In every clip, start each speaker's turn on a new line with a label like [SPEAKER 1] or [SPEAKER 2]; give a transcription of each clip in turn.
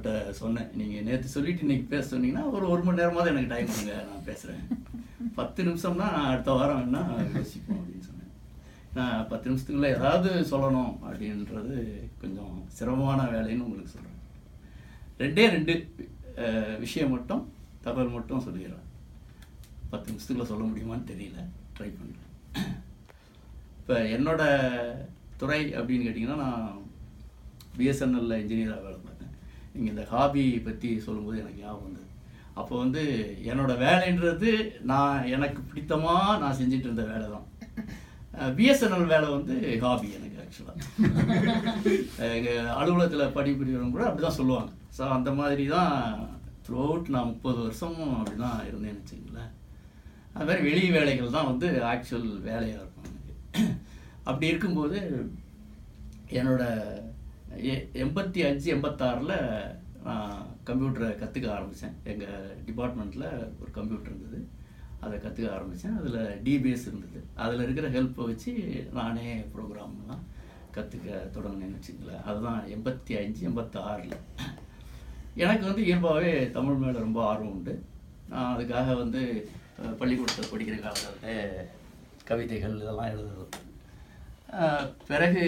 [SPEAKER 1] அவர்கிட்ட சொன்னேன் நீங்கள் நேற்று சொல்லிட்டு இன்னைக்கு பேச சொன்னீங்கன்னா ஒரு ஒரு மணி நேரமாவது எனக்கு டைம் கொடுங்க நான் பேசுகிறேன் பத்து நிமிஷம்னா நான் அடுத்த வாரம் வேணா யோசிப்போம் அப்படின்னு சொன்னேன் நான் பத்து நிமிஷத்துக்குள்ளே ஏதாவது சொல்லணும் அப்படின்றது கொஞ்சம் சிரமமான வேலைன்னு உங்களுக்கு சொல்கிறேன் ரெண்டே ரெண்டு விஷயம் மட்டும் தகவல் மட்டும் சொல்லிடுறேன் பத்து நிமிஷத்துக்குள்ளே சொல்ல முடியுமான்னு தெரியல ட்ரை பண்ணுறேன் இப்போ என்னோட துறை அப்படின்னு கேட்டிங்கன்னா நான் பிஎஸ்என்எல்ல இன்ஜினியராக வேலை நீங்கள் இந்த ஹாபி பற்றி சொல்லும்போது எனக்கு ஞாபகம் வந்தது அப்போ வந்து என்னோடய வேலைன்றது நான் எனக்கு பிடித்தமாக நான் செஞ்சுட்டு இருந்த வேலை தான் பிஎஸ்என்எல் வேலை வந்து ஹாபி எனக்கு ஆக்சுவலாக எங்கள் அலுவலகத்தில் பிடிக்கிறவங்க கூட அப்படி தான் சொல்லுவாங்க ஸோ அந்த மாதிரி தான் த்ரூ அவுட் நான் முப்பது வருஷமும் அப்படி தான் இருந்தேன்னு வச்சுங்களேன் அது மாதிரி வெளி வேலைகள் தான் வந்து ஆக்சுவல் வேலையாக இருக்கும் எனக்கு அப்படி இருக்கும்போது என்னோடய எண்பத்தி அஞ்சு எண்பத்தாறில் நான் கம்ப்யூட்டரை கற்றுக்க ஆரம்பித்தேன் எங்கள் டிபார்ட்மெண்ட்டில் ஒரு கம்ப்யூட்டர் இருந்தது அதை கற்றுக்க ஆரம்பித்தேன் அதில் டிபிஎஸ் இருந்தது அதில் இருக்கிற ஹெல்ப்பை வச்சு நானே ப்ரோக்ராம்லாம் கற்றுக்க தொடங்கினேன்னு வச்சுங்களேன் அதுதான் எண்பத்தி அஞ்சு எண்பத்தாறில் எனக்கு வந்து இயல்பாகவே தமிழ் மேலே ரொம்ப ஆர்வம் உண்டு நான் அதுக்காக வந்து பள்ளிக்கூடத்தில் படிக்கிற காலத்தில் கவிதைகள் இதெல்லாம் எழுதுறது பிறகு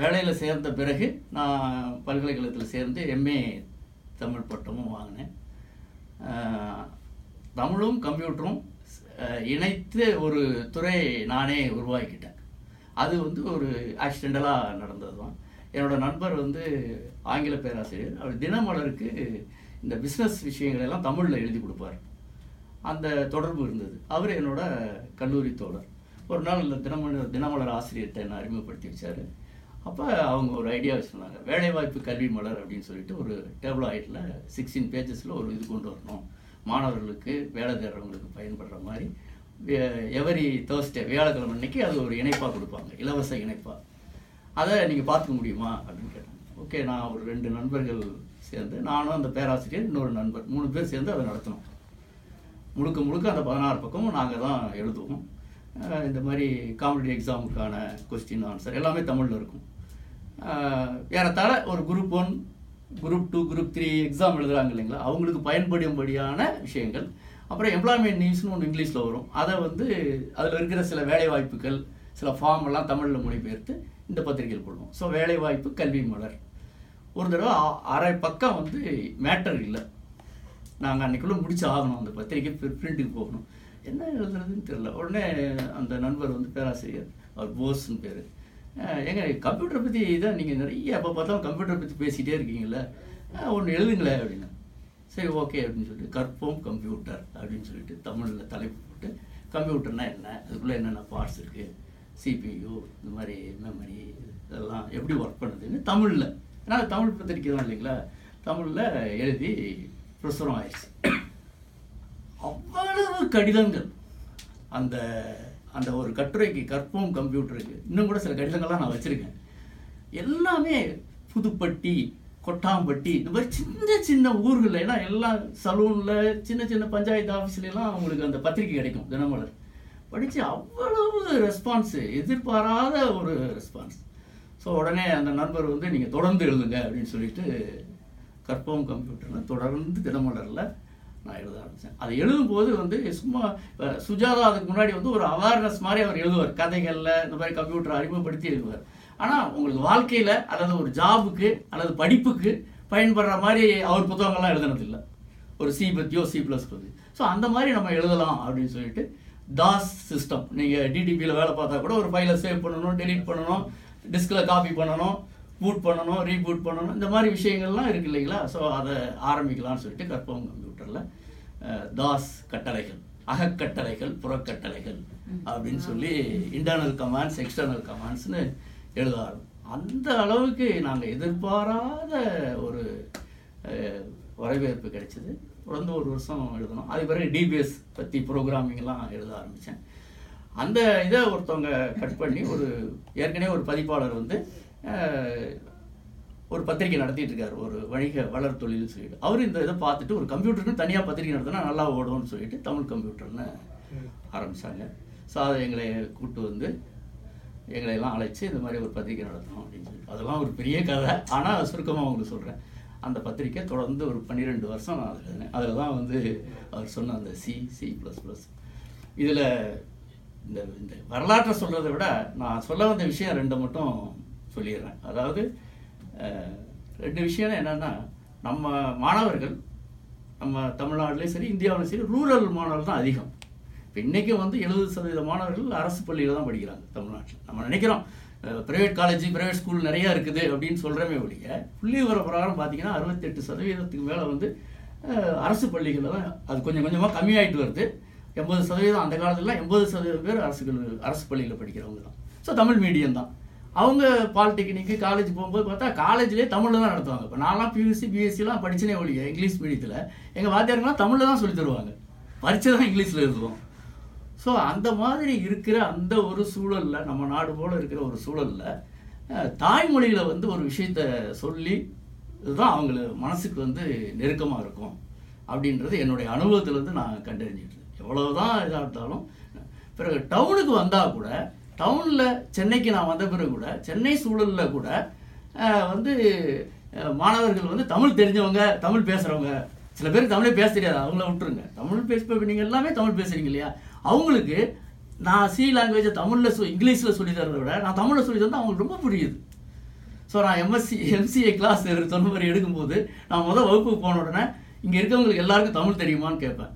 [SPEAKER 1] வேலையில் சேர்ந்த பிறகு நான் பல்கலைக்கழகத்தில் சேர்ந்து எம்ஏ தமிழ் பட்டமும் வாங்கினேன் தமிழும் கம்ப்யூட்டரும் இணைத்து ஒரு துறை நானே உருவாக்கிட்டேன் அது வந்து ஒரு ஆக்சிடென்டலாக நடந்தது தான் என்னோடய நண்பர் வந்து ஆங்கில பேராசிரியர் அவர் தினமலருக்கு இந்த பிஸ்னஸ் விஷயங்களெல்லாம் தமிழில் எழுதி கொடுப்பார் அந்த தொடர்பு இருந்தது அவர் என்னோட கல்லூரி தோழர் ஒரு நாள் அந்த தினமலர் தினமலர் ஆசிரியர்கிட்ட என்ன அறிமுகப்படுத்தி வச்சார் அப்போ அவங்க ஒரு ஐடியா வச்சுருந்தாங்க வேலைவாய்ப்பு கல்வி மலர் அப்படின்னு சொல்லிட்டு ஒரு டேபிள் ஆயிட்டில் சிக்ஸ்டீன் பேஜஸில் ஒரு இது கொண்டு வரணும் மாணவர்களுக்கு வேலை தேடுறவங்களுக்கு பயன்படுற மாதிரி எவரி தேர்ஸ்டே வியாழக்கிழமை அன்னைக்கு அது ஒரு இணைப்பாக கொடுப்பாங்க இலவச இணைப்பாக அதை நீங்கள் பார்த்துக்க முடியுமா அப்படின்னு கேட்டாங்க ஓகே நான் ஒரு ரெண்டு நண்பர்கள் சேர்ந்து நானும் அந்த பேராசிரியர் இன்னொரு நண்பர் மூணு பேர் சேர்ந்து அதை நடத்தினோம் முழுக்க முழுக்க அந்த பதினாறு பக்கமும் நாங்கள் தான் எழுதுவோம் இந்த மாதிரி காமெடி எக்ஸாமுக்கான கொஸ்டின் ஆன்சர் எல்லாமே தமிழில் இருக்கும் ஏறத்தாழ ஒரு group one group two group three exam எழுதுகிறாங்க இல்லைங்களா அவங்களுக்கு பயன்படும்படியான விஷயங்கள் அப்புறம் எம்ப்ளாய்மெண்ட் நியூஸ்னு ஒன்று இங்கிலீஷில் வரும் அதை வந்து அதில் இருக்கிற சில வேலைவாய்ப்புகள் சில ஃபார்ம் எல்லாம் தமிழில் மொழிபெயர்த்து இந்த பத்திரிகையில் போடுவோம் ஸோ வேலைவாய்ப்பு கல்வி மலர் ஒரு தடவை அரை பக்கம் வந்து மேட்டர் இல்லை நாங்கள் அன்றைக்குள்ளே முடிச்சு ஆகணும் அந்த பத்திரிக்கை பிரிண்ட்டுக்கு போகணும் என்ன எழுதுறதுன்னு தெரில உடனே அந்த நண்பர் வந்து பேராசிரியர் அவர் போஸ்ன்னு பேர் எங்க கம்ப்யூட்டரை பற்றி இதான் நீங்கள் நிறைய அப்போ பார்த்தாலும் கம்ப்யூட்டரை பற்றி பேசிகிட்டே இருக்கீங்களே ஒன்று எழுதுங்களேன் அப்படின்னா சரி ஓகே அப்படின்னு சொல்லிட்டு கற்போம் கம்ப்யூட்டர் அப்படின்னு சொல்லிட்டு தமிழில் தலைப்பு போட்டு கம்ப்யூட்டர்னால் என்ன அதுக்குள்ளே என்னென்ன பார்ட்ஸ் இருக்குது சிபியூ இந்த மாதிரி மெமரி இதெல்லாம் எப்படி ஒர்க் பண்ணுதுன்னு தமிழில் ஏன்னா தமிழ் பத்திரிக்கை தான் இல்லைங்களா தமிழில் எழுதி பிரசுரம் ஆயிடுச்சு கடிதங்கள் அந்த அந்த ஒரு கட்டுரைக்கு கற்போம் கம்ப்யூட்டருக்கு இன்னும் கூட சில கடிதங்கள்லாம் நான் வச்சுருக்கேன் எல்லாமே புதுப்பட்டி கொட்டாம்பட்டி இந்த மாதிரி சின்ன சின்ன ஊர்களில் ஏன்னா எல்லா சலூனில் சின்ன சின்ன பஞ்சாயத்து ஆஃபீஸ்லாம் அவங்களுக்கு அந்த பத்திரிக்கை கிடைக்கும் தினமலர் படித்து அவ்வளவு ரெஸ்பான்ஸு எதிர்பாராத ஒரு ரெஸ்பான்ஸ் ஸோ உடனே அந்த நண்பர் வந்து நீங்கள் தொடர்ந்து எழுதுங்க அப்படின்னு சொல்லிட்டு கற்பவும் கம்ப்யூட்டரில் தொடர்ந்து தினமலரில் நான் எழுத ஆரம்பித்தேன் அதை எழுதும்போது வந்து சும்மா சுஜாதா அதுக்கு முன்னாடி வந்து ஒரு அவேர்னஸ் மாதிரி அவர் எழுதுவார் கதைகளில் இந்த மாதிரி கம்ப்யூட்டரை அறிமுகப்படுத்தி எழுதுவார் ஆனால் உங்களுக்கு வாழ்க்கையில் அல்லது ஒரு ஜாபுக்கு அல்லது படிப்புக்கு பயன்படுற மாதிரி அவர் புத்தகங்கள்லாம் எழுதுனதில்லை ஒரு சி பற்றியோ சி ப்ளஸ் பற்றி ஸோ அந்த மாதிரி நம்ம எழுதலாம் அப்படின்னு சொல்லிட்டு தாஸ் சிஸ்டம் நீங்கள் டிடிபியில் வேலை பார்த்தா கூட ஒரு ஃபைலை சேவ் பண்ணணும் டெலிட் பண்ணணும் டிஸ்கில் காப்பி பண்ணணும் பூட் பண்ணணும் ரீபூட் பண்ணணும் இந்த மாதிரி விஷயங்கள்லாம் இருக்குது இல்லைங்களா ஸோ அதை ஆரம்பிக்கலாம்னு சொல்லிட்டு கற்பகம் கம்ப்யூட்டரில் தாஸ் கட்டளைகள் அகக்கட்டளைகள் புறக்கட்டளைகள் அப்படின்னு சொல்லி இன்டர்னல் கமாண்ட்ஸ் எக்ஸ்டர்னல் கமாண்ட்ஸ்னு எழுத அந்த அளவுக்கு நாங்கள் எதிர்பாராத ஒரு வரவேற்பு கிடைச்சிது தொடர்ந்து ஒரு வருஷம் எழுதணும் அது பிறகு டிபிஎஸ் பற்றி ப்ரோக்ராமிங்லாம் எழுத ஆரம்பித்தேன் அந்த இதை ஒருத்தவங்க கட் பண்ணி ஒரு ஏற்கனவே ஒரு பதிப்பாளர் வந்து ஒரு பத்திரிகை நடத்திட்டு இருக்காரு ஒரு வணிக வளர் தொழில் சொல்லிட்டு அவர் இந்த இதை பார்த்துட்டு ஒரு கம்ப்யூட்டர்னு தனியாக பத்திரிகை நடத்தினா நல்லா ஓடும்னு சொல்லிட்டு தமிழ் கம்ப்யூட்டர்னு ஆரம்பித்தாங்க ஸோ அதை எங்களை கூப்பிட்டு வந்து எங்களை எல்லாம் அழைச்சி இந்த மாதிரி ஒரு பத்திரிகை நடத்தணும் அப்படின்னு சொல்லிட்டு அதெல்லாம் ஒரு பெரிய கதை ஆனால் சுருக்கமாக உங்களுக்கு சொல்கிறேன் அந்த பத்திரிக்கை தொடர்ந்து ஒரு பன்னிரெண்டு வருஷம் நான் அதில் அதில் தான் வந்து அவர் சொன்ன அந்த சி சி ப்ளஸ் ப்ளஸ் இதில் இந்த இந்த வரலாற்றை சொல்கிறத விட நான் சொல்ல வந்த விஷயம் ரெண்டு மட்டும் சொல்லிடுறேன் அதாவது ரெண்டு விஷயம் என்னென்னா நம்ம மாணவர்கள் நம்ம தமிழ்நாட்டிலையும் சரி இந்தியாவிலும் சரி ரூரல் மாணவர்கள் தான் அதிகம் இப்போ இன்றைக்கி வந்து எழுபது சதவீத மாணவர்கள் அரசு பள்ளியில் தான் படிக்கிறாங்க தமிழ்நாட்டில் நம்ம நினைக்கிறோம் ப்ரைவேட் காலேஜ் ப்ரைவேட் ஸ்கூல் நிறையா இருக்குது அப்படின்னு சொல்கிறமே ஒழிய புள்ளி விவர பிரகாரம் பார்த்தீங்கன்னா அறுபத்தெட்டு சதவீதத்துக்கு மேலே வந்து அரசு பள்ளிகளில் தான் அது கொஞ்சம் கொஞ்சமாக கம்மியாயிட்டு வருது எண்பது சதவீதம் அந்த காலத்துலலாம் எண்பது சதவீதம் பேர் அரசு அரசு பள்ளியில் படிக்கிறவங்க தான் ஸோ தமிழ் மீடியம் தான் அவங்க பாலிடெக்னிக்கு காலேஜ் போகும்போது பார்த்தா காலேஜ்லேயே தமிழில் தான் நடத்துவாங்க இப்போ நான்லாம் பியூசி பிஎஸ்சிலாம் படிச்சுனே ஒழிய இங்கிலீஷ் மீடியத்தில் எங்கள் வாத்தியாருங்களாம் தமிழில் தான் சொல்லி தருவாங்க படித்து தான் இங்கிலீஷில் எழுதுவோம் ஸோ அந்த மாதிரி இருக்கிற அந்த ஒரு சூழலில் நம்ம நாடு போல் இருக்கிற ஒரு சூழலில் தாய்மொழியில் வந்து ஒரு விஷயத்த சொல்லி இதுதான் அவங்கள மனசுக்கு வந்து நெருக்கமாக இருக்கும் அப்படின்றது என்னுடைய அனுபவத்திலேருந்து நான் கண்டறிஞ்சிட்டு எவ்வளோ தான் இதாக இருந்தாலும் பிறகு டவுனுக்கு வந்தால் கூட டவுனில் சென்னைக்கு நான் வந்த பிறகு கூட சென்னை சூழலில் கூட வந்து மாணவர்கள் வந்து தமிழ் தெரிஞ்சவங்க தமிழ் பேசுகிறவங்க சில பேருக்கு தமிழே பேச தெரியாது அவங்கள விட்டுருங்க தமிழ் பேச நீங்கள் எல்லாமே தமிழ் பேசுகிறீங்க இல்லையா அவங்களுக்கு நான் சி லாங்குவேஜை தமிழில் சொ இங்கிலீஷில் சொல்லி தரதை விட நான் தமிழில் சொல்லி தந்தால் அவங்களுக்கு ரொம்ப புரியுது ஸோ நான் எம்எஸ்சி எம்சிஏ கிளாஸ் சொன்ன மாதிரி எடுக்கும்போது நான் முதல் வகுப்புக்கு போன உடனே இங்கே இருக்கவங்களுக்கு எல்லாருக்கும் தமிழ் தெரியுமான்னு கேட்பேன்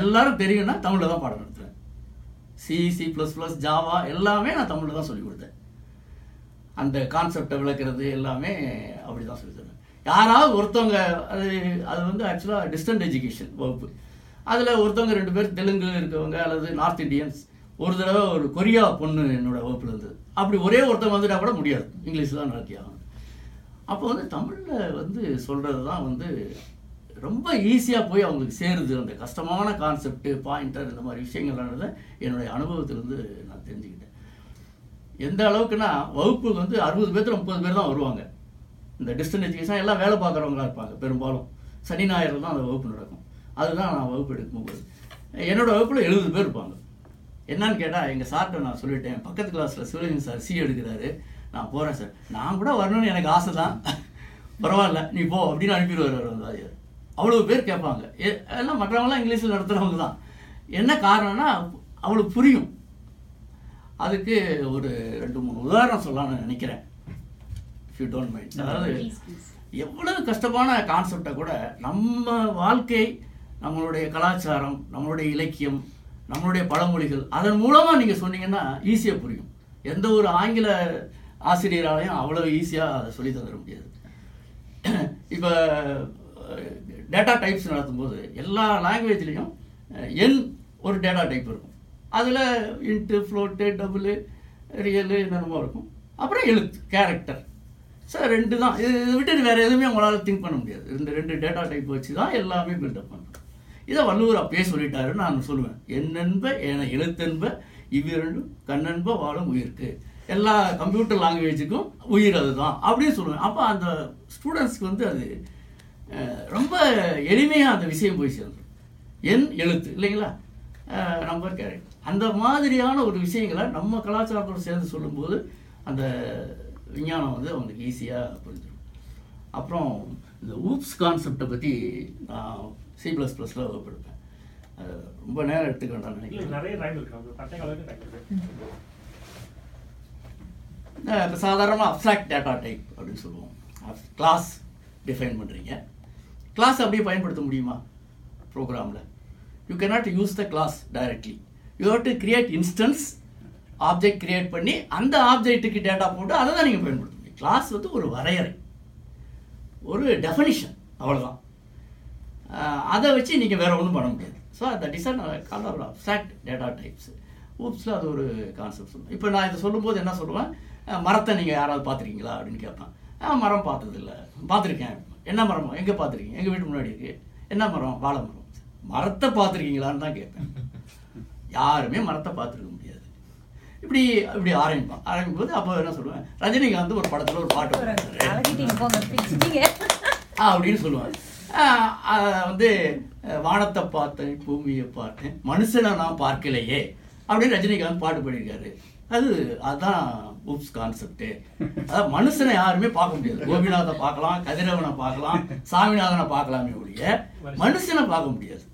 [SPEAKER 1] எல்லாரும் தெரியும்னா தமிழில் தான் பாடம் நடத்துகிறேன் சிசி ப்ளஸ் ப்ளஸ் ஜாவா எல்லாமே நான் தமிழில் தான் சொல்லிக் கொடுத்தேன் அந்த கான்செப்டை விளக்குறது எல்லாமே அப்படி தான் சொல்லி தருவேன் யாராவது ஒருத்தவங்க அது அது வந்து ஆக்சுவலாக டிஸ்டன்ட் எஜுகேஷன் வகுப்பு அதில் ஒருத்தவங்க ரெண்டு பேர் தெலுங்கு இருக்கவங்க அல்லது நார்த் இண்டியன்ஸ் ஒரு தடவை ஒரு கொரியா பொண்ணு என்னோடய வகுப்பில் இருந்தது அப்படி ஒரே ஒருத்தவங்க வந்துட்டால் கூட முடியாது இங்கிலீஷில் தான் நடத்தி ஆகணும் அப்போ வந்து தமிழில் வந்து சொல்கிறது தான் வந்து ரொம்ப ஈஸியாக போய் அவங்களுக்கு சேருது அந்த கஷ்டமான கான்செப்ட்டு பாயிண்டர் இந்த மாதிரி விஷயங்கள்ன்றத என்னுடைய அனுபவத்திலிருந்து நான் தெரிஞ்சுக்கிட்டேன் எந்த அளவுக்குன்னா வகுப்புக்கு வந்து அறுபது பேர் முப்பது பேர் தான் வருவாங்க இந்த டிஸ்டன் எஜுகேஷன் எல்லாம் வேலை பார்க்குறவங்களா இருப்பாங்க பெரும்பாலும் சனி ஞாயிறு தான் அந்த வகுப்பு நடக்கும் அதுதான் நான் வகுப்பு எடுக்கும்போது என்னோடய வகுப்பில் எழுபது பேர் இருப்பாங்க என்னன்னு கேட்டால் எங்கள் சார்கிட்ட நான் சொல்லிட்டேன் பக்கத்து கிளாஸில் சிவலிங்கம் சார் சி எடுக்கிறாரு நான் போகிறேன் சார் நான் கூட வரணும்னு எனக்கு ஆசை தான் பரவாயில்ல நீ போ அப்படின்னு அனுப்பிடுவார் அவர் அந்த ஆசிரியர் அவ்வளோ பேர் கேட்பாங்க எல்லாம் மற்றவங்களாம் இங்கிலீஷில் நடத்துகிறவங்க தான் என்ன காரணம்னா அவளுக்கு புரியும் அதுக்கு ஒரு ரெண்டு மூணு உதாரணம் சொல்லலாம்னு நினைக்கிறேன் யூ டோன்ட் மைண்ட் அதாவது எவ்வளவு கஷ்டமான கான்செப்டை கூட நம்ம வாழ்க்கை நம்மளுடைய கலாச்சாரம் நம்மளுடைய இலக்கியம் நம்மளுடைய பழமொழிகள் அதன் மூலமாக நீங்கள் சொன்னீங்கன்னா ஈஸியாக புரியும் எந்த ஒரு ஆங்கில ஆசிரியராலையும் அவ்வளோ ஈஸியாக அதை சொல்லி தந்துட முடியாது இப்போ டேட்டா டைப்ஸ் நடத்தும் போது எல்லா லாங்குவேஜ்லேயும் என் ஒரு டேட்டா டைப் இருக்கும் அதில் இன்ட்டு ஃப்ளோட்டு டபுளு ரியலு என்னென்னமோ இருக்கும் அப்புறம் எழுத்து கேரக்டர் சார் ரெண்டு தான் இது இதை விட்டு வேறு எதுவுமே உங்களால் திங்க் பண்ண முடியாது இந்த ரெண்டு டேட்டா டைப் வச்சு தான் எல்லாமே பில்டப் பண்ணுறோம் இதை வள்ளுவர் அப்பயே சொல்லிட்டாருன்னு நான் சொல்லுவேன் என்னென்ப என எழுத்தென்ப இவ்விரண்டும் கண்ணென்ப வாழும் உயிருக்கு எல்லா கம்ப்யூட்டர் லாங்குவேஜுக்கும் உயிர் அதுதான் அப்படின்னு சொல்லுவேன் அப்போ அந்த ஸ்டூடெண்ட்ஸ்க்கு வந்து அது ரொம்ப எளிமையாக அந்த விஷயம் போய் சேர்ந்துடும் என் எழுத்து இல்லைங்களா நம்பர் கேரக்டர் அந்த மாதிரியான ஒரு விஷயங்களை நம்ம கலாச்சாரத்தோடு சேர்ந்து சொல்லும்போது அந்த விஞ்ஞானம் வந்து அவங்களுக்கு ஈஸியாக புரிஞ்சிடும் அப்புறம் இந்த ஊப்ஸ் கான்செப்டை பற்றி நான் சி ப்ளஸ் ப்ளஸில் வகுப்படுப்பேன் ரொம்ப நேரம் எடுத்துக்க வேண்டாம் நினைக்கிறேன் இப்போ சாதாரணமாக அப்சாக்ட் டேட்டா டைப் அப்படின்னு சொல்லுவோம் கிளாஸ் டிஃபைன் பண்ணுறீங்க கிளாஸ் அப்படியே பயன்படுத்த முடியுமா ப்ரோக்ராமில் you cannot use the class directly you have to create instance object create பண்ணி அந்த ஆப்ஜெக்ட்டுக்கு டேட்டா போட்டு அதை தான் நீங்கள் பயன்படுத்த முடியும் கிளாஸ் வந்து ஒரு வரையறை ஒரு டெஃபனிஷன் அவ்வளோதான் அதை வச்சு நீங்கள் வேறு ஒன்றும் பண்ண முடியாது ஸோ அந்த design and colour abstract data types ஊப்ஸில் அது ஒரு கான்செப்ட் சொல்லுவேன் இப்போ நான் இதை சொல்லும்போது என்ன சொல்லுவேன் மரத்தை நீங்கள் யாராவது பார்த்துருக்கீங்களா அப்படின்னு கேட்பேன் மரம் பார்த்ததில்ல பார்த்துருக்கேன் என்ன மரமோ எங்கே பார்த்துருக்கீங்க எங்கள் வீட்டு முன்னாடி இருக்குது என்ன மரம் வாழை மரம் மரத்தை பார்த்துருக்கீங்களான்னு தான் கேட்பேன் யாருமே மரத்தை பார்த்துருக்க முடியாது இப்படி இப்படி ஆரம்பிப்பான் ஆரம்பிக்கும் போது அப்போ என்ன சொல்லுவேன் ரஜினிகாந்த் ஒரு படத்தில் ஒரு பாட்டு அப்படின்னு சொல்லுவாங்க வந்து வானத்தை பார்த்தேன் பூமியை பார்த்தேன் மனுஷனை நான் பார்க்கலையே அப்படின்னு ரஜினிகாந்த் பாட்டு பண்ணியிருக்காரு அது அதுதான் உப்ஸ் கான்செப்டு அதாவது மனுஷனை யாருமே பார்க்க முடியாது கோபிநாதை பார்க்கலாம் கதிரவனை பார்க்கலாம் சாமிநாதனை பார்க்கலாமே ஒழிய மனுஷனை பார்க்க முடியாது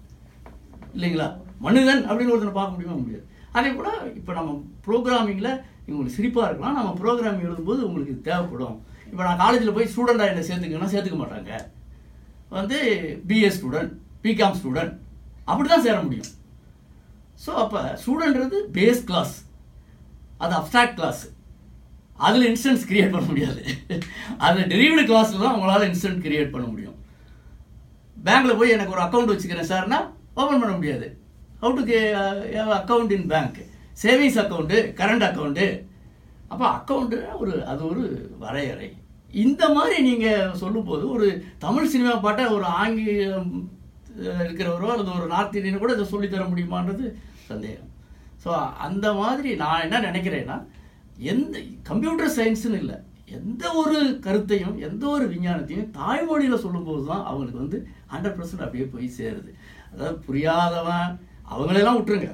[SPEAKER 1] இல்லைங்களா மனிதன் அப்படின்னு ஒருத்தனை பார்க்க முடியுமா முடியாது அதே போல் இப்போ நம்ம ப்ரோக்ராமிங்கில் இவங்களுக்கு சிரிப்பாக இருக்கலாம் நம்ம ப்ரோக்ராமிங் எழுதும்போது உங்களுக்கு தேவைப்படும் இப்போ நான் காலேஜில் போய் ஸ்டூடெண்டாக என்ன சேர்த்துக்கணும்னா சேர்த்துக்க மாட்டாங்க வந்து பிஏ ஸ்டூடெண்ட் பிகாம் ஸ்டூடெண்ட் அப்படி தான் சேர முடியும் ஸோ அப்போ ஸ்டூடெண்ட்றது பேஸ் கிளாஸ் அது அப்டாக்ட் கிளாஸ் அதில் இன்ஸ்டன்ஸ் கிரியேட் பண்ண முடியாது அந்த டெரிவ்டு கிளாஸில் தான் உங்களால் இன்ஸ்டன்ட் கிரியேட் பண்ண முடியும் பேங்க்கில் போய் எனக்கு ஒரு அக்கௌண்ட் வச்சுக்கிறேன் சார்னா ஓப்பன் பண்ண முடியாது how to account in bank savings account current account அப்போ அக்கௌண்ட்டு ஒரு அது ஒரு வரையறை இந்த மாதிரி நீங்கள் சொல்லும்போது ஒரு தமிழ் சினிமா பாட்டை ஒரு ஆங்கிலம் இருக்கிறவரோ அல்லது ஒரு நார்த் இந்தியனோ கூட இதை சொல்லித்தர முடியுமான்றது சந்தேகம் ஸோ அந்த மாதிரி நான் என்ன நினைக்கிறேன்னா எந்த கம்ப்யூட்டர் சயின்ஸுன்னு இல்லை எந்த ஒரு கருத்தையும் எந்த ஒரு விஞ்ஞானத்தையும் தாய்மொழியில் சொல்லும்போது தான் அவங்களுக்கு வந்து ஹண்ட்ரட் பர்சன்ட் அப்படியே போய் சேருது அதாவது புரியாதவன் அவங்களெல்லாம் விட்டுருங்க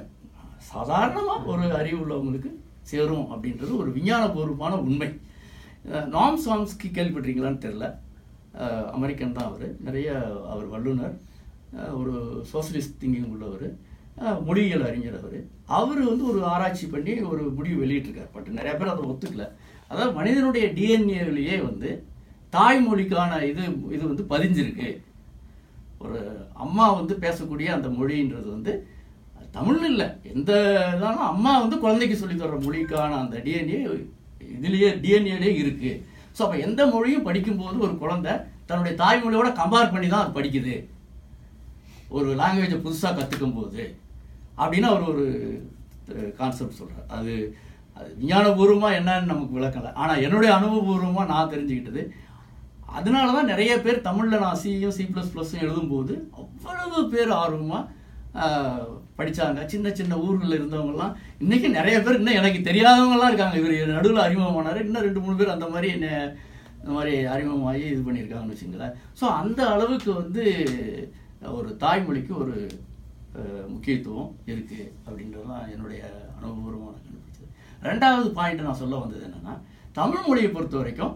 [SPEAKER 1] சாதாரணமாக ஒரு அறிவு உள்ளவங்களுக்கு சேரும் அப்படின்றது ஒரு விஞ்ஞானபூர்வமான உண்மை நாம் சாங்ஸ்க்கு கேள்விப்பட்டிருக்கீங்களான்னு தெரில அமெரிக்கன் தான் அவர் நிறைய அவர் வல்லுநர் ஒரு சோசியலிஸ்ட் திங்கிங் உள்ளவர் மொழியியல் அறிஞர் அவர் அவர் வந்து ஒரு ஆராய்ச்சி பண்ணி ஒரு முடிவு வெளியிட்டிருக்கார் பட் நிறைய பேர் அதை ஒத்துக்கல அதாவது மனிதனுடைய டிஎன்ஏலேயே வந்து தாய்மொழிக்கான இது இது வந்து பதிஞ்சிருக்கு ஒரு அம்மா வந்து பேசக்கூடிய அந்த மொழின்றது வந்து தமிழ் இல்லை எந்த இதாலும் அம்மா வந்து குழந்தைக்கு சொல்லி தர்ற மொழிக்கான அந்த டிஎன்ஏ இதுலேயே டிஎன்ஏலேயே இருக்குது ஸோ அப்போ எந்த மொழியும் படிக்கும்போது ஒரு குழந்தை தன்னுடைய தாய்மொழியோட கம்பேர் பண்ணி தான் அது படிக்குது ஒரு லாங்குவேஜை புதுசாக கற்றுக்கும் போது அப்படின்னு அவர் ஒரு கான்செப்ட் சொல்கிறார் அது அது விஞ்ஞானபூர்வமாக என்னன்னு நமக்கு விளக்கலை ஆனால் என்னுடைய அனுபவபூர்வமாக நான் தெரிஞ்சுக்கிட்டது அதனால தான் நிறைய பேர் தமிழில் நான் சியும் சி ப்ளஸ் ப்ளஸ்ஸும் எழுதும்போது அவ்வளவு பேர் ஆர்வமாக படித்தாங்க சின்ன சின்ன ஊர்களில் இருந்தவங்கலாம் இன்றைக்கி நிறைய பேர் இன்னும் எனக்கு தெரியாதவங்களாம் இருக்காங்க இவர் நடுவில் அறிமுகமானார் இன்னும் ரெண்டு மூணு பேர் அந்த மாதிரி என்ன இந்த மாதிரி அறிமுகமாகி இது பண்ணியிருக்காங்கன்னு வச்சுங்களேன் ஸோ அந்த அளவுக்கு வந்து ஒரு தாய்மொழிக்கு ஒரு முக்கியத்துவம் இருக்குது அப்படின்றது தான் என்னுடைய அனுபவபூர்வமாக கண்டுபிடிச்சது ரெண்டாவது பாயிண்ட் நான் சொல்ல வந்தது என்னென்னா தமிழ் மொழியை பொறுத்த வரைக்கும்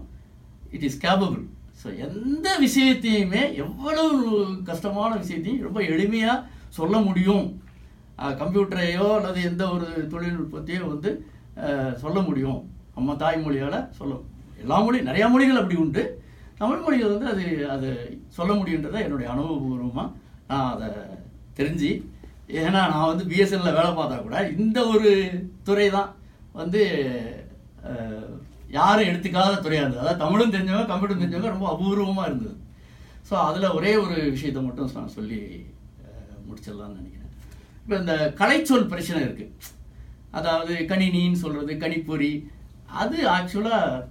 [SPEAKER 1] இட் இஸ் கேபபிள் ஸோ எந்த விஷயத்தையுமே எவ்வளவு கஷ்டமான விஷயத்தையும் ரொம்ப எளிமையாக சொல்ல முடியும் கம்ப்யூட்டரையோ அல்லது எந்த ஒரு தொழில்நுட்பத்தையோ வந்து சொல்ல முடியும் நம்ம தாய்மொழியால் சொல்ல எல்லா மொழி நிறையா மொழிகள் அப்படி உண்டு தமிழ் மொழிகள் வந்து அது அது சொல்ல முடியுன்றதை என்னுடைய அனுபவபூர்வமாக நான் அதை தெரிஞ்சு ஏன்னா நான் வந்து பிஎஸ்என்எல்ல வேலை பார்த்தா கூட இந்த ஒரு துறை தான் வந்து யாரும் எடுத்துக்காத துறையாக இருந்தது அதாவது தமிழும் தெரிஞ்சவங்க கம்ப்யூட்டர் தெரிஞ்சவங்க ரொம்ப அபூர்வமாக இருந்தது ஸோ அதில் ஒரே ஒரு விஷயத்த மட்டும் நான் சொல்லி முடிச்சிடலாம்னு நினைக்கிறேன் இப்போ இந்த கலைச்சொல் பிரச்சனை இருக்குது அதாவது கணினின்னு சொல்கிறது கணிப்பொறி அது ஆக்சுவலாக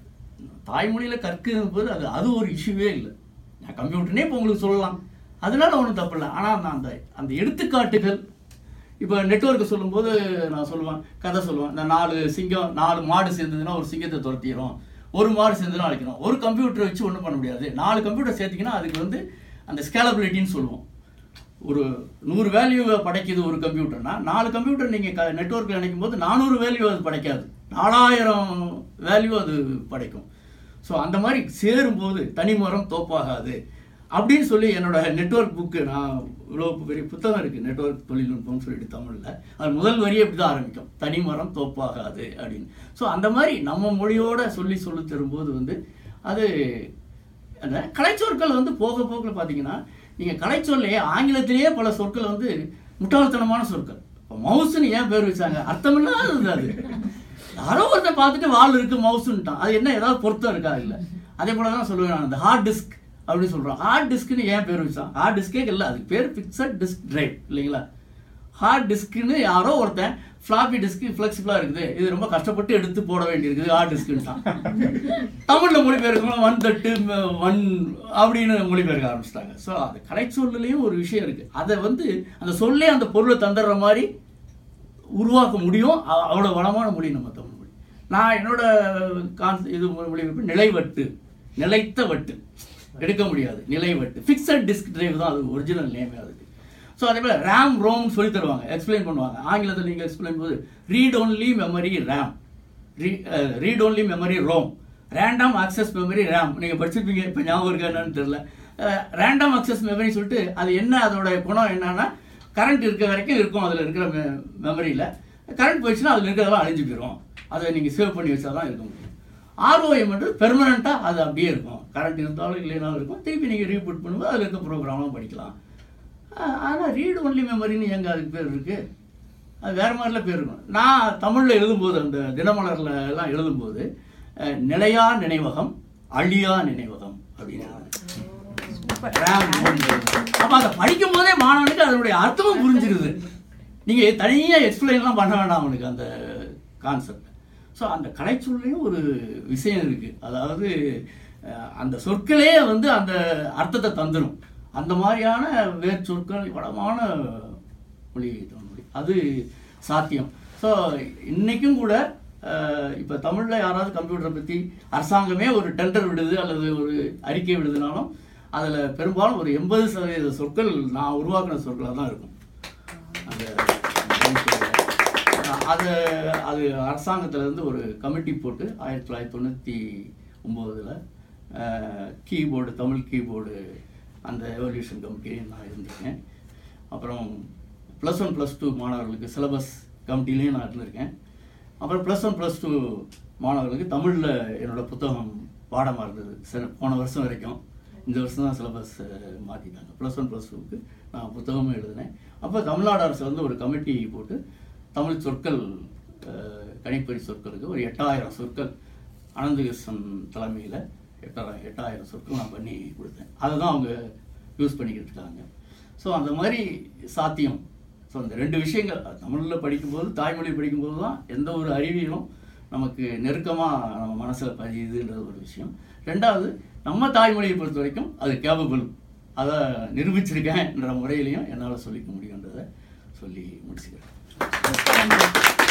[SPEAKER 1] தாய்மொழியில் கற்கும் போது அது அது ஒரு இஷ்யூவே இல்லை நான் கம்ப்யூட்டர்னே இப்போ உங்களுக்கு சொல்லலாம் அதனால ஒன்றும் தப்பு இல்லை ஆனால் அந்த அந்த அந்த எடுத்துக்காட்டுகள் இப்போ நெட்ஒர்க்கு சொல்லும்போது நான் சொல்லுவேன் கதை சொல்லுவேன் இந்த நாலு சிங்கம் நாலு மாடு சேர்ந்ததுன்னா ஒரு சிங்கத்தை துரத்திடும் ஒரு மாடு சேர்ந்ததுன்னா அழைக்கணும் ஒரு கம்ப்யூட்டரை வச்சு ஒன்றும் பண்ண முடியாது நாலு கம்ப்யூட்டர் சேர்த்திங்கன்னா அதுக்கு வந்து அந்த ஸ்கேலபிலிட்டின்னு சொல்லுவோம் ஒரு நூறு வேல்யூவை படைக்குது ஒரு கம்ப்யூட்டர்னா நாலு கம்ப்யூட்டர் நீங்கள் க நெட்ஒர்க்கில் நினைக்கும் போது நானூறு வேல்யூ அது படைக்காது நாலாயிரம் வேல்யூ அது படைக்கும் ஸோ அந்த மாதிரி சேரும்போது தனிமரம் தோப்பாகாது அப்படின்னு சொல்லி என்னோட நெட்ஒர்க் புக்கு நான் இவ்வளோ பெரிய புத்தகம் இருக்குது நெட்ஒர்க் தொழில்நுட்பம்னு சொல்லிட்டு தமிழில் அது முதல் வரி இப்படி தான் ஆரம்பிக்கும் தனி மரம் தோப்பாகாது அப்படின்னு ஸோ அந்த மாதிரி நம்ம மொழியோட சொல்லி சொல்லி தரும்போது வந்து அது அந்த கலைச்சொற்கள் வந்து போக போக்கில் பார்த்தீங்கன்னா நீங்கள் கலைச்சொல்லையே ஆங்கிலத்திலேயே பல சொற்கள் வந்து முட்டாள்தனமான சொற்கள் இப்போ மவுசுன்னு ஏன் பேர் வச்சாங்க அர்த்தமில்லாதது அது யாரோ ஒருத்தன் பார்த்துட்டு வால் இருக்குது மவுசுன்ட்டான் அது என்ன ஏதாவது பொருத்தம் இருக்கா இல்லை அதே போல தான் சொல்லுவேன் நான் அந்த ஹார்ட் டிஸ்க் அப்படின்னு சொல்கிறோம் ஹார்ட் டிஸ்க்னு ஏன் பேர் வச்சான் ஹார்ட் டிஸ்கே இல்லை அதுக்கு பேர் ஃபிக்ஸட் டிஸ்க் ட்ரைவ் இல்லைங்களா ஹார்ட் டிஸ்க்குன்னு யாரோ ஒருத்தன் ஃப்ளாப்பி டிஸ்க் ஃப்ளெக்சிபிளாக இருக்குது இது ரொம்ப கஷ்டப்பட்டு எடுத்து போட வேண்டியிருக்குது ஹார்ட் டிஸ்க்னு தான் தமிழில் மொழிபெயர்க்கணும் ஒன் தட்டு ஒன் அப்படின்னு மொழிபெயர்க்க ஆரம்பிச்சிட்டாங்க ஸோ அது கலை சொல்லலையும் ஒரு விஷயம் இருக்குது அதை வந்து அந்த சொல்லே அந்த பொருளை தந்துடுற மாதிரி உருவாக்க முடியும் அவ்வளோ வளமான மொழி நம்ம தமிழ் மொழி நான் என்னோட கான் இது மொழிபெயர்ப்பு நிலைவட்டு நிலைத்த வட்டு எடுக்க முடியாது நிலை நிலைவட்டு ஃபிக்ஸட் டிஸ்க் டிரைவ் தான் அது ஒரிஜினல் நேமே அதுக்கு ஸோ அதே போல் ரேம் ரோம்னு சொல்லி தருவாங்க எக்ஸ்பிளைன் பண்ணுவாங்க ஆங்கிலத்தில் நீங்கள் எக்ஸ்பிளைன் போது read only memory RAM read only memory ROM random access memory RAM நீங்கள் படிச்சிருப்பீங்க இப்போ ஞாபகம் இருக்கா என்னன்னு தெரில ரேண்டம் ஆக்சஸ் மெமரி சொல்லிட்டு அது என்ன அதோடைய குணம் என்னன்னா கரண்ட் இருக்க வரைக்கும் இருக்கும் அதில் இருக்கிற மெ மெமரியில் கரண்ட் போயிடுச்சுன்னா அதில் இருக்கிறதெல்லாம் அழிஞ்சு போயிடும் அதை நீங்கள் சேவ் பண்ணி வச்சால் தான் இருக்க முடியும் ஆர்ஓஎம் என்று பெர்மனண்ட்டாக அது அப்படியே இருக்கும் கரண்ட் இருந்தாலும் இல்லைனாலும் இருக்கும் திருப்பி நீங்கள் ரீபூட் பண்ணும்போது அதில் இருக்க ப்ரோக்ராம்லாம் படிக்கலாம் ஆனால் ரீடு ஒன்லி மெமரின்னு எங்கே அதுக்கு பேர் இருக்குது அது வேறு மாதிரிலாம் பேர் இருக்கும் நான் தமிழில் எழுதும்போது அந்த தினமலரில் எல்லாம் எழுதும்போது நிலையா நினைவகம் அழியா நினைவகம் அப்படின்னு அப்போ அதை படிக்கும் போதே மாணவனுக்கு அதனுடைய அர்த்தமும் புரிஞ்சிருது நீங்கள் தனியாக எக்ஸ்பிளைன்லாம் பண்ண வேண்டாம் அவனுக்கு அந்த கான்செப்ட் ஸோ அந்த கலைச்சூழலையும் ஒரு விஷயம் இருக்குது அதாவது அந்த சொற்களே வந்து அந்த அர்த்தத்தை தந்துடும் அந்த மாதிரியான வேர் சொற்கள் வளமான மொழி தமிழ் அது சாத்தியம் ஸோ இன்றைக்கும் கூட இப்போ தமிழில் யாராவது கம்ப்யூட்டரை பற்றி அரசாங்கமே ஒரு டெண்டர் விடுது அல்லது ஒரு அறிக்கை விடுதுனாலும் அதில் பெரும்பாலும் ஒரு எண்பது சதவீத சொற்கள் நான் உருவாக்கின சொற்களாக தான் இருக்கும் அந்த அது அது அரசாங்கத்திலேருந்து ஒரு கமிட்டி போட்டு ஆயிரத்தி தொள்ளாயிரத்தி தொண்ணூற்றி ஒம்போதில் கீபோர்டு தமிழ் கீபோர்டு அந்த எவல்யூஷன் கமிட்டிலையும் நான் இருந்திருக்கேன் அப்புறம் ப்ளஸ் ஒன் ப்ளஸ் டூ மாணவர்களுக்கு சிலபஸ் கமிட்டிலையும் நான் இருந்திருக்கேன் அப்புறம் ப்ளஸ் ஒன் ப்ளஸ் டூ மாணவர்களுக்கு தமிழில் என்னோடய புத்தகம் பாடமாக இருந்தது சில போன வருஷம் வரைக்கும் இந்த வருஷம் தான் சிலபஸ் மாற்றிட்டாங்க ப்ளஸ் ஒன் ப்ளஸ் டூக்கு நான் புத்தகமும் எழுதினேன் அப்போ தமிழ்நாடு அரசு வந்து ஒரு கமிட்டி போட்டு தமிழ் சொற்கள் கணிப்பறி சொற்களுக்கு ஒரு எட்டாயிரம் சொற்கள் அனந்தகிருஷ்ணன் தலைமையில் எட்டாயிரம் எட்டாயிரம் சொற்கள் நான் பண்ணி கொடுத்தேன் அதை தான் அவங்க யூஸ் பண்ணிக்கிட்டு இருக்காங்க ஸோ அந்த மாதிரி சாத்தியம் ஸோ அந்த ரெண்டு விஷயங்கள் தமிழில் படிக்கும்போது தாய்மொழி படிக்கும்போது தான் எந்த ஒரு அறிவியலும் நமக்கு நெருக்கமாக நம்ம மனசில் பதியுதுன்றது ஒரு விஷயம் ரெண்டாவது நம்ம தாய்மொழியை பொறுத்த வரைக்கும் அது கேபபிள் அதை நிரூபிச்சிருக்கேன்ற முறையிலையும் என்னால் சொல்லிக்க முடியுன்றதை சொல்லி முடிச்சுக்கிறேன்